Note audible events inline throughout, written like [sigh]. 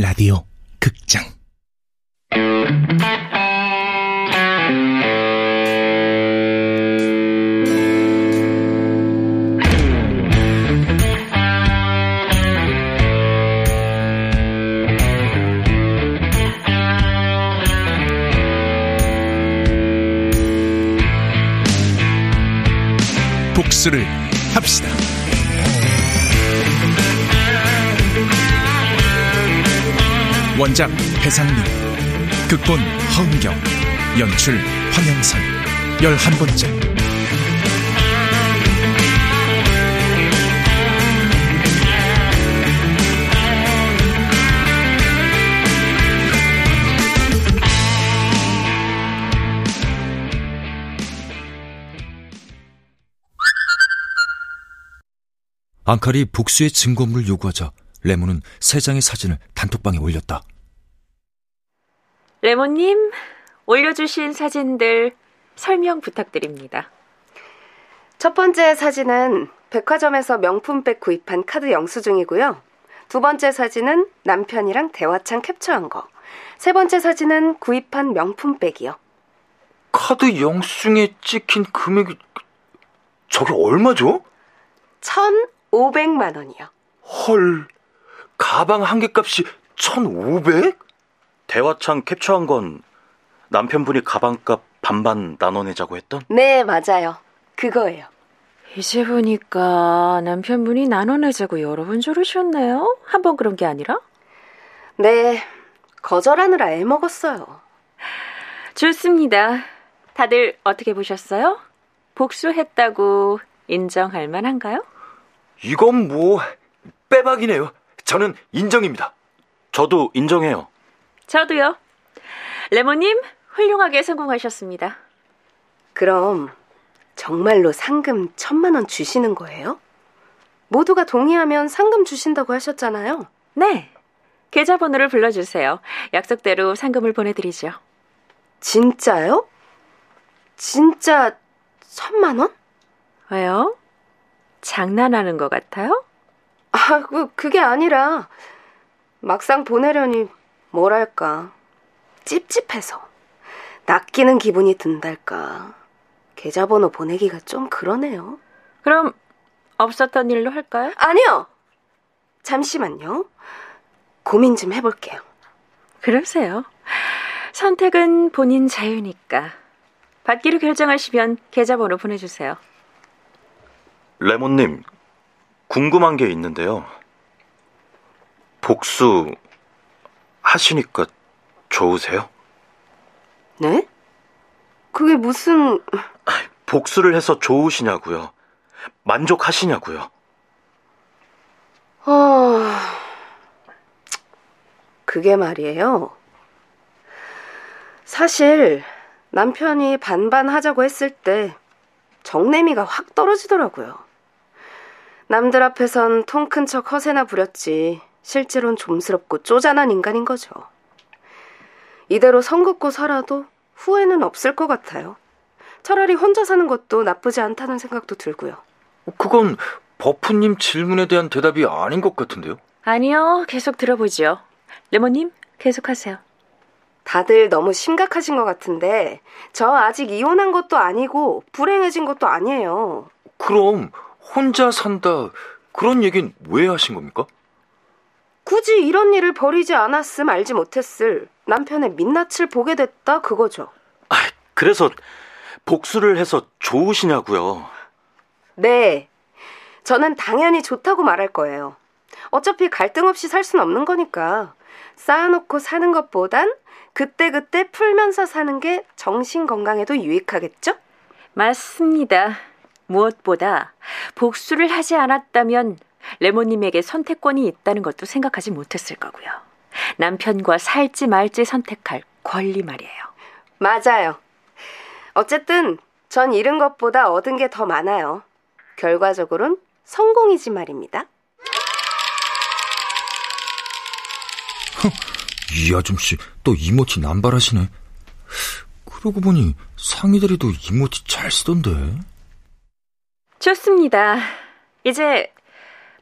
라디 원작 배상민 극본 허은경 연출 황영선 열한 번째 앙칼이 복수의 증거물을 요구하자 레몬은 세 장의 사진을 단톡방에 올렸다. 레몬님, 올려주신 사진들 설명 부탁드립니다. 첫 번째 사진은 백화점에서 명품백 구입한 카드 영수증이고요. 두 번째 사진은 남편이랑 대화창 캡처한 거. 세 번째 사진은 구입한 명품백이요. 카드 영수증에 찍힌 금액이 저게 얼마죠? 1,500만 원이요. 헐, 가방 한 개 값이 1,500? 대화창 캡처한 건 남편분이 가방값 반반 나눠내자고 했던? 네, 맞아요. 그거예요. 이제 보니까 남편분이 나눠내자고 여러 번 조르셨네요. 한 번 그런 게 아니라? 네, 거절하느라 애 먹었어요. 좋습니다. 다들 어떻게 보셨어요? 복수했다고 인정할 만한가요? 이건 뭐 빼박이네요. 저는 인정입니다. 저도 인정해요. 저도요. 레몬님, 훌륭하게 성공하셨습니다. 그럼 정말로 상금 천만 원 주시는 거예요? 모두가 동의하면 상금 주신다고 하셨잖아요. 네. 계좌번호를 불러주세요. 약속대로 상금을 보내드리죠. 진짜요? 진짜 천만 원? 왜요? 장난하는 것 같아요? 아, 그, 그게 아니라 막상 보내려니 뭐랄까 찝찝해서 낚이는 기분이 든달까 계좌번호 보내기가 좀 그러네요. 그럼 없었던 일로 할까요? 아니요. 잠시만요. 고민 좀 해볼게요. 그러세요. 선택은 본인 자유니까. 받기로 결정하시면 계좌번호 보내주세요. 레몬님, 궁금한 게 있는데요. 복수 하시니까 좋으세요? 네? 그게 무슨... 복수를 해서 좋으시냐고요. 만족하시냐고요. 어... 그게 말이에요. 사실 남편이 반반 하자고 했을 때 정내미가 확 떨어지더라고요. 남들 앞에선 통 큰 척 허세나 부렸지 실제론 좀스럽고 쪼잔한 인간인 거죠. 이대로 선 긋고 살아도 후회는 없을 것 같아요. 차라리 혼자 사는 것도 나쁘지 않다는 생각도 들고요. 그건 버프님 질문에 대한 대답이 아닌 것 같은데요? 아니요, 계속 들어보죠. 레몬님, 계속하세요. 다들 너무 심각하신 것 같은데, 저 아직 이혼한 것도 아니고, 불행해진 것도 아니에요. 그럼, 혼자 산다, 그런 얘기는 왜 하신 겁니까? 굳이 이런 일을 벌이지 않았음 알지 못했을 남편의 민낯을 보게 됐다 그거죠. 아, 그래서 복수를 해서 좋으시냐고요. 네. 저는 당연히 좋다고 말할 거예요. 어차피 갈등 없이 살 순 없는 거니까 쌓아놓고 사는 것보단 그때그때 풀면서 사는 게 정신 건강에도 유익하겠죠? 맞습니다. 무엇보다 복수를 하지 않았다면 레몬님에게 선택권이 있다는 것도 생각하지 못했을 거고요. 남편과 살지 말지 선택할 권리 말이에요. 맞아요. 어쨌든 전 잃은 것보다 얻은 게 더 많아요. 결과적으론 성공이지 말입니다. 이 아줌씨 또 이모티 남발하시네. 그러고 보니 상의대리도 이모티 잘 쓰던데. 좋습니다. 이제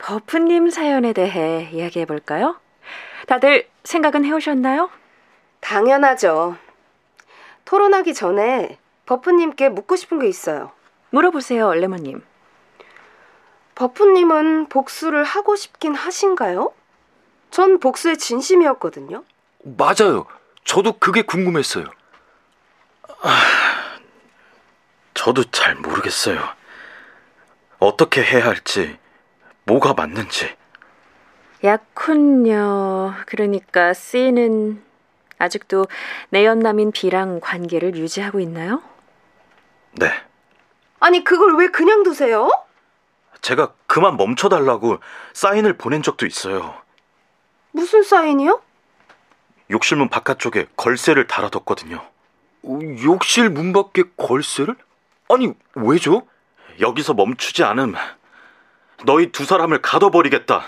버프님 사연에 대해 이야기해 볼까요? 다들 생각은 해오셨나요? 당연하죠. 토론하기 전에 버프님께 묻고 싶은 게 있어요. 물어보세요, 레몬님. 버프님은 복수를 하고 싶긴 하신가요? 전 복수에 진심이었거든요. 맞아요. 저도 그게 궁금했어요. 아, 저도 잘 모르겠어요. 어떻게 해야 할지, 뭐가 맞는지. 약혼녀, 그러니까 C는 아직도 내연남인 B랑 관계를 유지하고 있나요? 네. 아니, 그걸 왜 그냥 두세요? 제가 그만 멈춰달라고 사인을 보낸 적도 있어요. 무슨 사인이요? 욕실문 바깥쪽에 걸쇠를 달아뒀거든요. 어, 욕실 문 밖에 걸쇠를? 아니, 왜죠? 여기서 멈추지 않음. 너희 두 사람을 가둬버리겠다.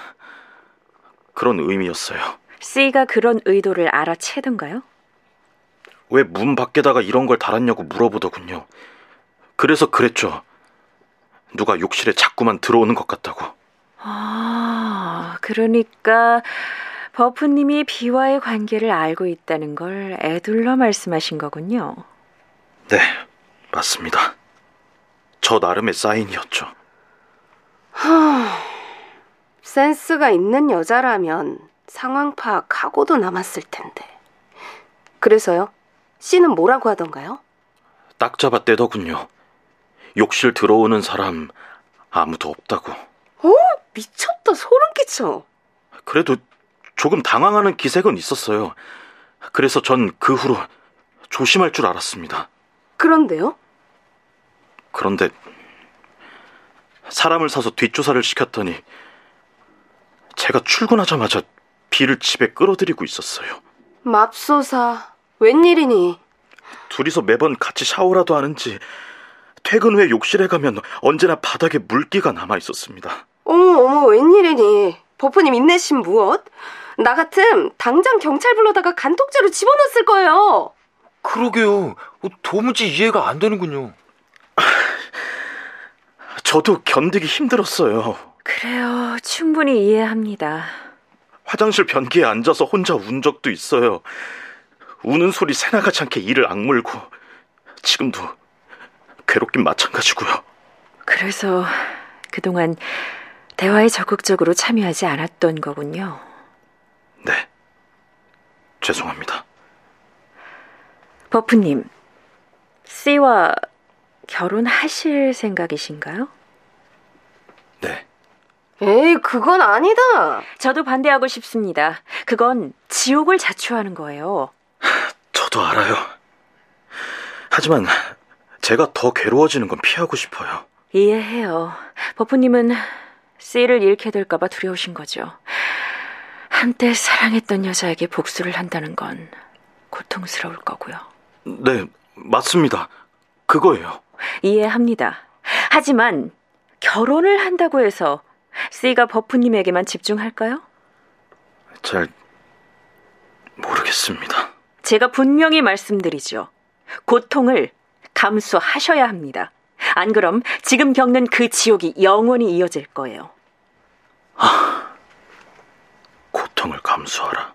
그런 의미였어요. C가 그런 의도를 알아채던가요? 왜 문 밖에다가 이런 걸 달았냐고 물어보더군요. 그래서 그랬죠. 누가 욕실에 자꾸만 들어오는 것 같다고. 아, 그러니까 버프님이 B와의 관계를 알고 있다는 걸 애둘러 말씀하신 거군요. 네, 맞습니다. 저 나름의 사인이었죠. 센스가 있는 여자라면 상황 파악하고도 남았을 텐데. 그래서요? 씨는 뭐라고 하던가요? 딱 잡아 떼더군요. 욕실 들어오는 사람 아무도 없다고. 어? 미쳤다. 소름 끼쳐. 그래도 조금 당황하는 기색은 있었어요. 그래서 전 그 후로 조심할 줄 알았습니다. 그런데요? 그런데 사람을 사서 뒷조사를 시켰더니 제가 출근하자마자 비를 집에 끌어들이고 있었어요. 맙소사. 웬일이니? 둘이서 매번 같이 샤워라도 하는지 퇴근 후에 욕실에 가면 언제나 바닥에 물기가 남아 있었습니다. 어머, 어머, 웬일이니? 버프님 인내심 무엇? 나 같음 당장 경찰 불러다가 간통죄로 집어넣었을 거예요. 그러게요. 어, 도무지 이해가 안 되는군요. 저도 견디기 힘들었어요. 그래요. 충분히 이해합니다. 화장실 변기에 앉아서 혼자 운 적도 있어요. 우는 소리 새나가지 않게 이를 악물고 지금도 괴롭긴 마찬가지고요. 그래서 그동안 대화에 적극적으로 참여하지 않았던 거군요. 네. 죄송합니다. 버프님, C와 결혼하실 생각이신가요? 네. 에이, 그건 아니다. 저도 반대하고 싶습니다. 그건 지옥을 자초하는 거예요. [laughs] 저도 알아요. 하지만 제가 더 괴로워지는 건 피하고 싶어요. 이해해요. 버프님은 C를 잃게 될까봐 두려우신 거죠. 한때 사랑했던 여자에게 복수를 한다는 건 고통스러울 거고요. 네, 맞습니다. 그거예요. 이해합니다. 하지만 결혼을 한다고 해서 C가 버프님에게만 집중할까요? 잘 모르겠습니다. 제가 분명히 말씀드리죠. 고통을 감수하셔야 합니다. 안 그럼 지금 겪는 그 지옥이 영원히 이어질 거예요. 고통을 감수하라.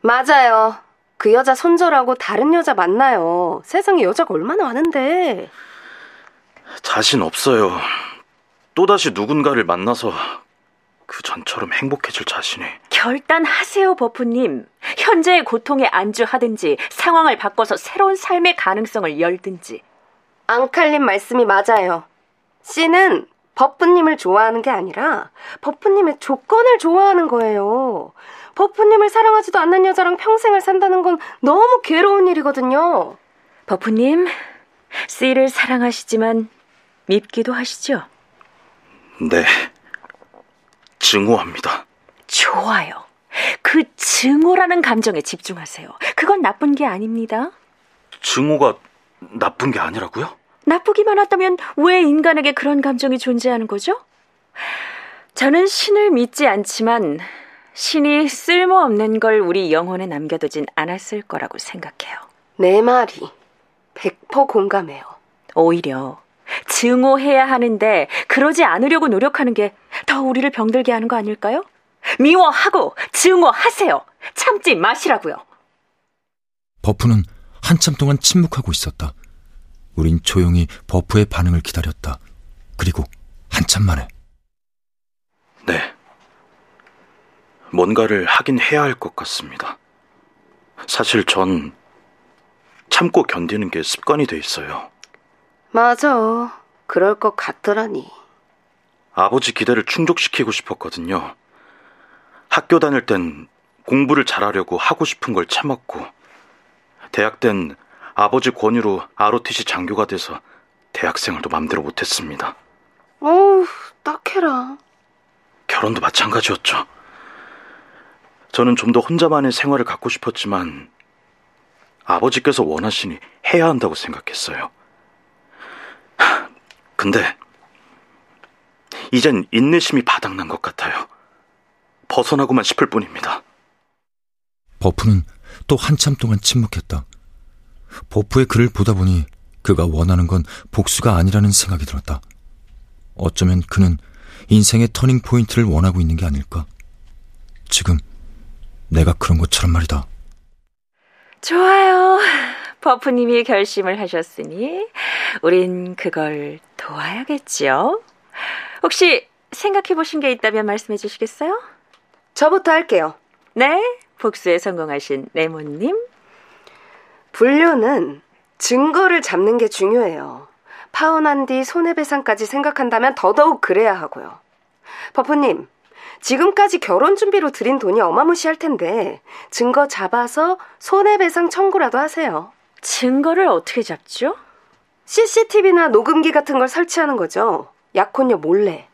맞아요. 그 여자 손절하고 다른 여자 만나요. 세상에 여자가 얼마나 많은데. 자신 없어요. 또다시 누군가를 만나서 그 전처럼 행복해질 자신이. 결단하세요, 버프님. 현재의 고통에 안주하든지 상황을 바꿔서 새로운 삶의 가능성을 열든지. 앙칼님 말씀이 맞아요. C는 버프님을 좋아하는 게 아니라 버프님의 조건을 좋아하는 거예요. 버프님을 사랑하지도 않는 여자랑 평생을 산다는 건 너무 괴로운 일이거든요. 버프님, C를 사랑하시지만 밉기도 하시죠? 네. 증오합니다. 좋아요. 그 증오라는 감정에 집중하세요. 그건 나쁜 게 아닙니다. 증오가 나쁜 게 아니라고요? 나쁘기만 하다면 왜 인간에게 그런 감정이 존재하는 거죠? 저는 신을 믿지 않지만 신이 쓸모없는 걸 우리 영혼에 남겨두진 않았을 거라고 생각해요. 내 말이 100% 공감해요. 오히려 증오해야 하는데 그러지 않으려고 노력하는 게 더 우리를 병들게 하는 거 아닐까요? 미워하고 증오하세요. 참지 마시라고요. 버프는 한참 동안 침묵하고 있었다. 우린 조용히 버프의 반응을 기다렸다. 그리고 한참 만에. 네. 뭔가를 하긴 해야 할 것 같습니다. 사실 전 참고 견디는 게 습관이 돼 있어요. 맞아. 그럴 것 같더라니. 아버지 기대를 충족시키고 싶었거든요. 학교 다닐 땐 공부를 잘하려고 하고 싶은 걸 참았고, 대학 땐 아버지 권유로 ROTC 장교가 돼서 대학생활도 맘대로 못했습니다. 어우, 딱해라. 결혼도 마찬가지였죠. 저는 좀 더 혼자만의 생활을 갖고 싶었지만 아버지께서 원하시니 해야 한다고 생각했어요. 근데 이젠 인내심이 바닥난 것 같아요. 벗어나고만 싶을 뿐입니다. 버프는 또 한참 동안 침묵했다. 버프의 글을 보다 보니 그가 원하는 건 복수가 아니라는 생각이 들었다. 어쩌면 그는 인생의 터닝 포인트를 원하고 있는 게 아닐까? 지금 내가 그런 것처럼 말이다. 좋아요. 버프님이 결심을 하셨으니 우린 그걸 도와야겠지요. 혹시 생각해 보신 게 있다면 말씀해 주시겠어요? 저부터 할게요. 네, 복수에 성공하신 레몬님. 분류는 증거를 잡는 게 중요해요. 파혼한 뒤 손해배상까지 생각한다면 더더욱 그래야 하고요. 버프님, 지금까지 결혼 준비로 들인 돈이 어마무시할 텐데 증거 잡아서 손해배상 청구라도 하세요. 증거를 어떻게 잡죠? CCTV나 녹음기 같은 걸 설치하는 거죠. 약혼녀 몰래.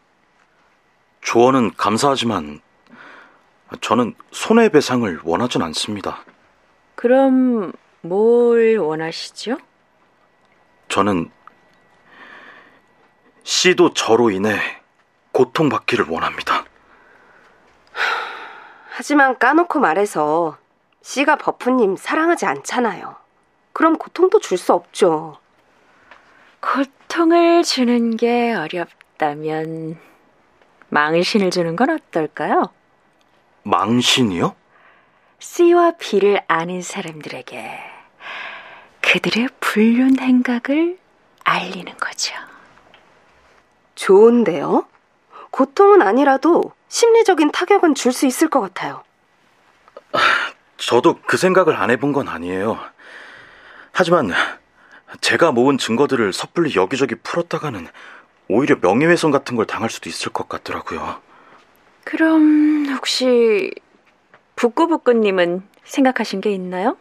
조언은 감사하지만 저는 손해배상을 원하진 않습니다. 그럼 뭘 원하시죠? 저는 씨도 저로 인해 고통받기를 원합니다. 하지만 까놓고 말해서 씨가 버프님 사랑하지 않잖아요. 그럼 고통도 줄 수 없죠. 고통을 주는 게 어렵다면 망신을 주는 건 어떨까요? 망신이요? C와 B를 아는 사람들에게 그들의 불륜 행각을 알리는 거죠. 좋은데요? 고통은 아니라도 심리적인 타격은 줄 수 있을 것 같아요. 저도 그 생각을 안 해본 건 아니에요. 하지만 제가 모은 증거들을 섣불리 여기저기 풀었다가는 오히려 명예훼손 같은 걸 당할 수도 있을 것 같더라고요. 그럼 혹시 북구북구님은 생각하신 게 있나요?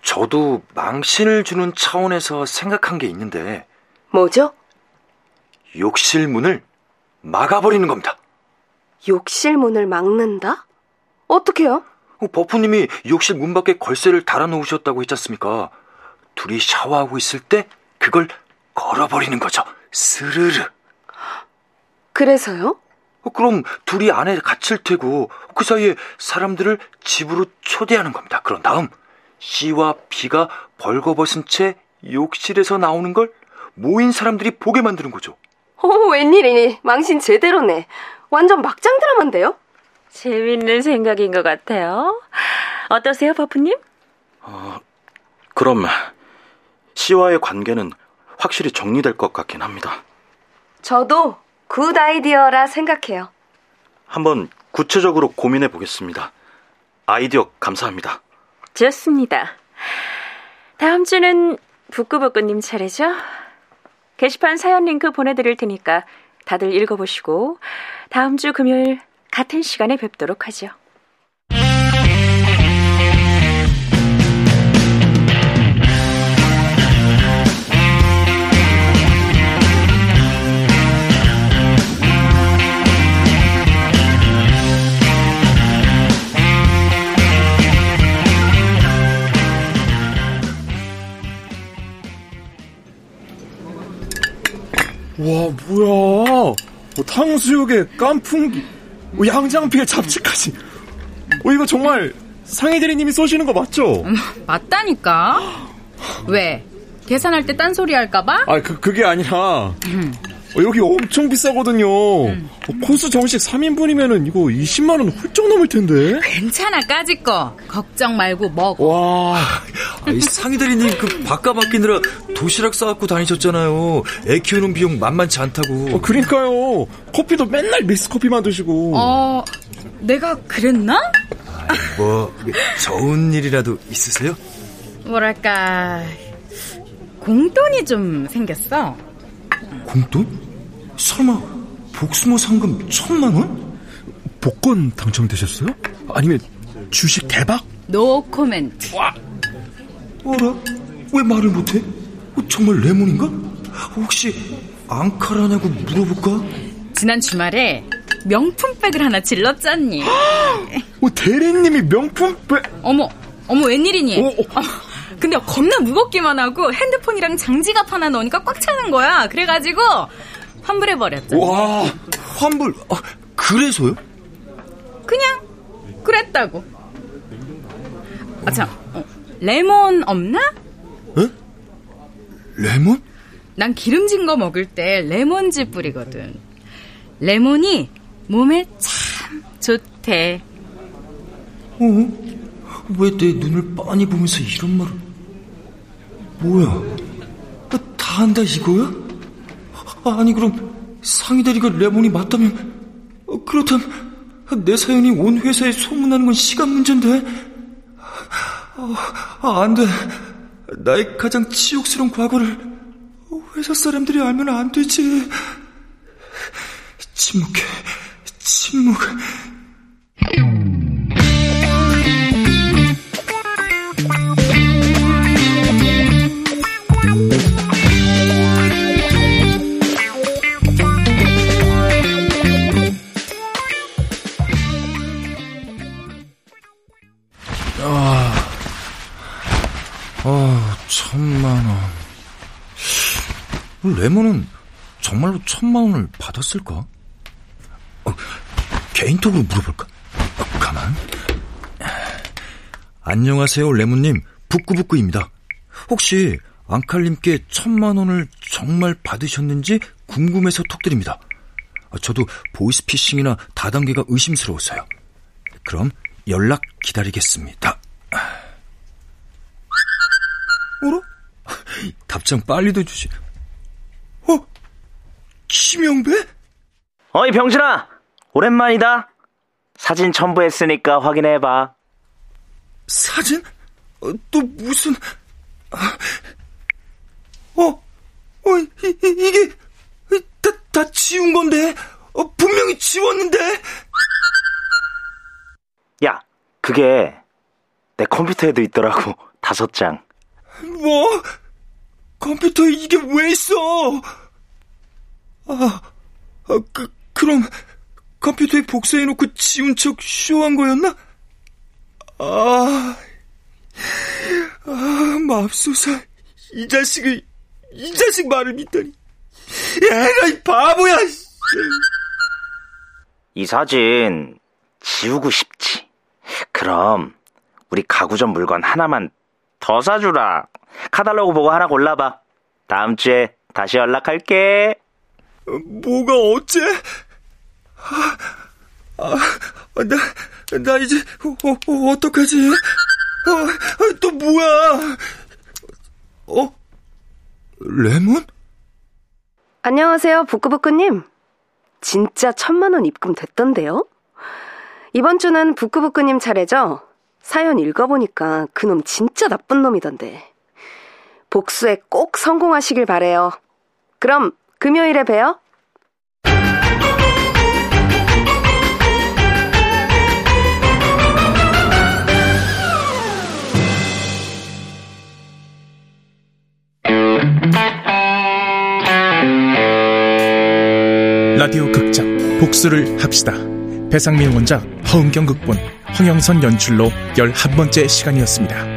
저도 망신을 주는 차원에서 생각한 게 있는데 뭐죠? 욕실 문을 막아버리는 겁니다. 욕실 문을 막는다? 어떻게요? 어, 버프님이 욕실 문 밖에 걸쇠를 달아놓으셨다고 했지 않습니까? 둘이 샤워하고 있을 때 그걸 걸어버리는 거죠. 스르르. 그래서요? 어, 그럼 둘이 안에 갇힐 테고 그 사이에 사람들을 집으로 초대하는 겁니다. 그런 다음 C와 B가 벌거벗은 채 욕실에서 나오는 걸 모인 사람들이 보게 만드는 거죠. 어, 웬일이니? 망신 제대로네. 완전 막장 드라마인데요? 재밌는 생각인 것 같아요. 어떠세요, 버프님? 어, 그럼 C와의 관계는 확실히 정리될 것 같긴 합니다. 저도 good idea라 생각해요. 한번 구체적으로 고민해 보겠습니다. 아이디어 감사합니다. 좋습니다. 다음 주는 북구북구님 차례죠? 게시판 사연 링크 보내드릴 테니까 다들 읽어보시고 다음 주 금요일 같은 시간에 뵙도록 하죠. 와 뭐야 뭐 탕수육에 깐풍기 뭐 양장피에 잡채까지 어 이거 정말 상해 대리님이 쏘시는 거 맞죠? 음, 맞다니까 왜 계산할 때 딴소리 할까봐? 아 그, 그게 아니라 어, 여기 엄청 비싸거든요. 음. 코스 정식 3인분이면은 이거 20만 원 훌쩍 넘을 텐데. 괜찮아 까짓 거. 걱정 말고 먹어. 와. 아니, 상희 대리님 그 바꿔 바뀌느라 도시락 싸갖고 다니셨잖아요. 애 키우는 비용 만만치 않다고. 어, 그러니까요. 커피도 맨날 믹스 커피만 드시고. 어, 내가 그랬나? 뭐 좋은 일이라도 있으세요? 뭐랄까 공돈이 좀 생겼어. 공돈? 설마 복수모 상금 천만 원? 복권 당첨되셨어요? 아니면 주식 대박? 노 코멘트. 와. 어라? 왜 말을 못해? 어, 정말 레몬인가? 혹시 앙칼이냐고 물어볼까? 지난 주말에 명품백을 하나 질렀잖니. 어, 대리님이 명품백? 어머, 어머 웬일이니? 어, 어. 근데 겁나 무겁기만 하고 핸드폰이랑 장지갑 하나 넣으니까 꽉 차는 거야. 그래가지고 환불해버렸죠. 와, 환불. 아, 그래서요? 그냥 그랬다고. 아, 참. 어, 레몬 없나? 에? 레몬? 난 기름진 거 먹을 때 레몬즙 뿌리거든. 레몬이 몸에 참 좋대. 어? 왜 내 눈을 빤히 보면서 이런 말을... 뭐야? 다 한다 이거야? 아니 그럼 상의 대리가 레몬이 맞다면 그렇다면 내 사연이 온 회사에 소문나는 건 시간 문제인데 아, 안 돼. 나의 가장 치욕스러운 과거를 회사 사람들이 알면 안 되지. 침묵해. 침묵. 레몬은 정말로 천만 원을 받았을까? 어, 개인톡으로 물어볼까? 어, 가만. 안녕하세요, 레몬님. 북구북구입니다. 혹시 앙칼님께 천만 원을 정말 받으셨는지 궁금해서 톡드립니다. 아, 저도 보이스피싱이나 다단계가 의심스러웠어요. 그럼 연락 기다리겠습니다. 어라? 답장 빨리도 주시. 어? 김영배? 어이 병신아 오랜만이다 사진 첨부했으니까 확인해봐 사진? 어, 또 무슨 어? 어, 이, 이, 게 다, 다 지운 건데 어, 분명히 지웠는데 야 그게 내 컴퓨터에도 있더라고 [laughs] 다섯 장 뭐? 컴퓨터에 이게 왜 있어? 아, 아 그, 그럼 컴퓨터에 복사해놓고 지운 척 쇼한 거였나? 아, 아, 맙소사. 이 자식을, 이 자식 말을 믿다니. 야, 이 바보야! 이 사진 지우고 싶지. 그럼 우리 가구점 물건 하나만 더 사주라. 카달로그 보고 하나 골라봐. 다음 주에 다시 연락할게. 뭐가 어째? 아, 아, 나, 나 이제, 어, 어, 어떡하지? 어, 또 뭐야? 어? 레몬? 안녕하세요, 부끄부끄님. 진짜 천만원 입금 됐던데요? 이번 주는 부끄부끄님 차례죠? 사연 읽어보니까 그놈 진짜 나쁜 놈이던데. 복수에 꼭 성공하시길 바래요. 그럼 금요일에 봬요. 라디오 극장 복수를 합시다. 배상민 원작, 허은경 극본, 황영선 연출로 11번째 시간이었습니다.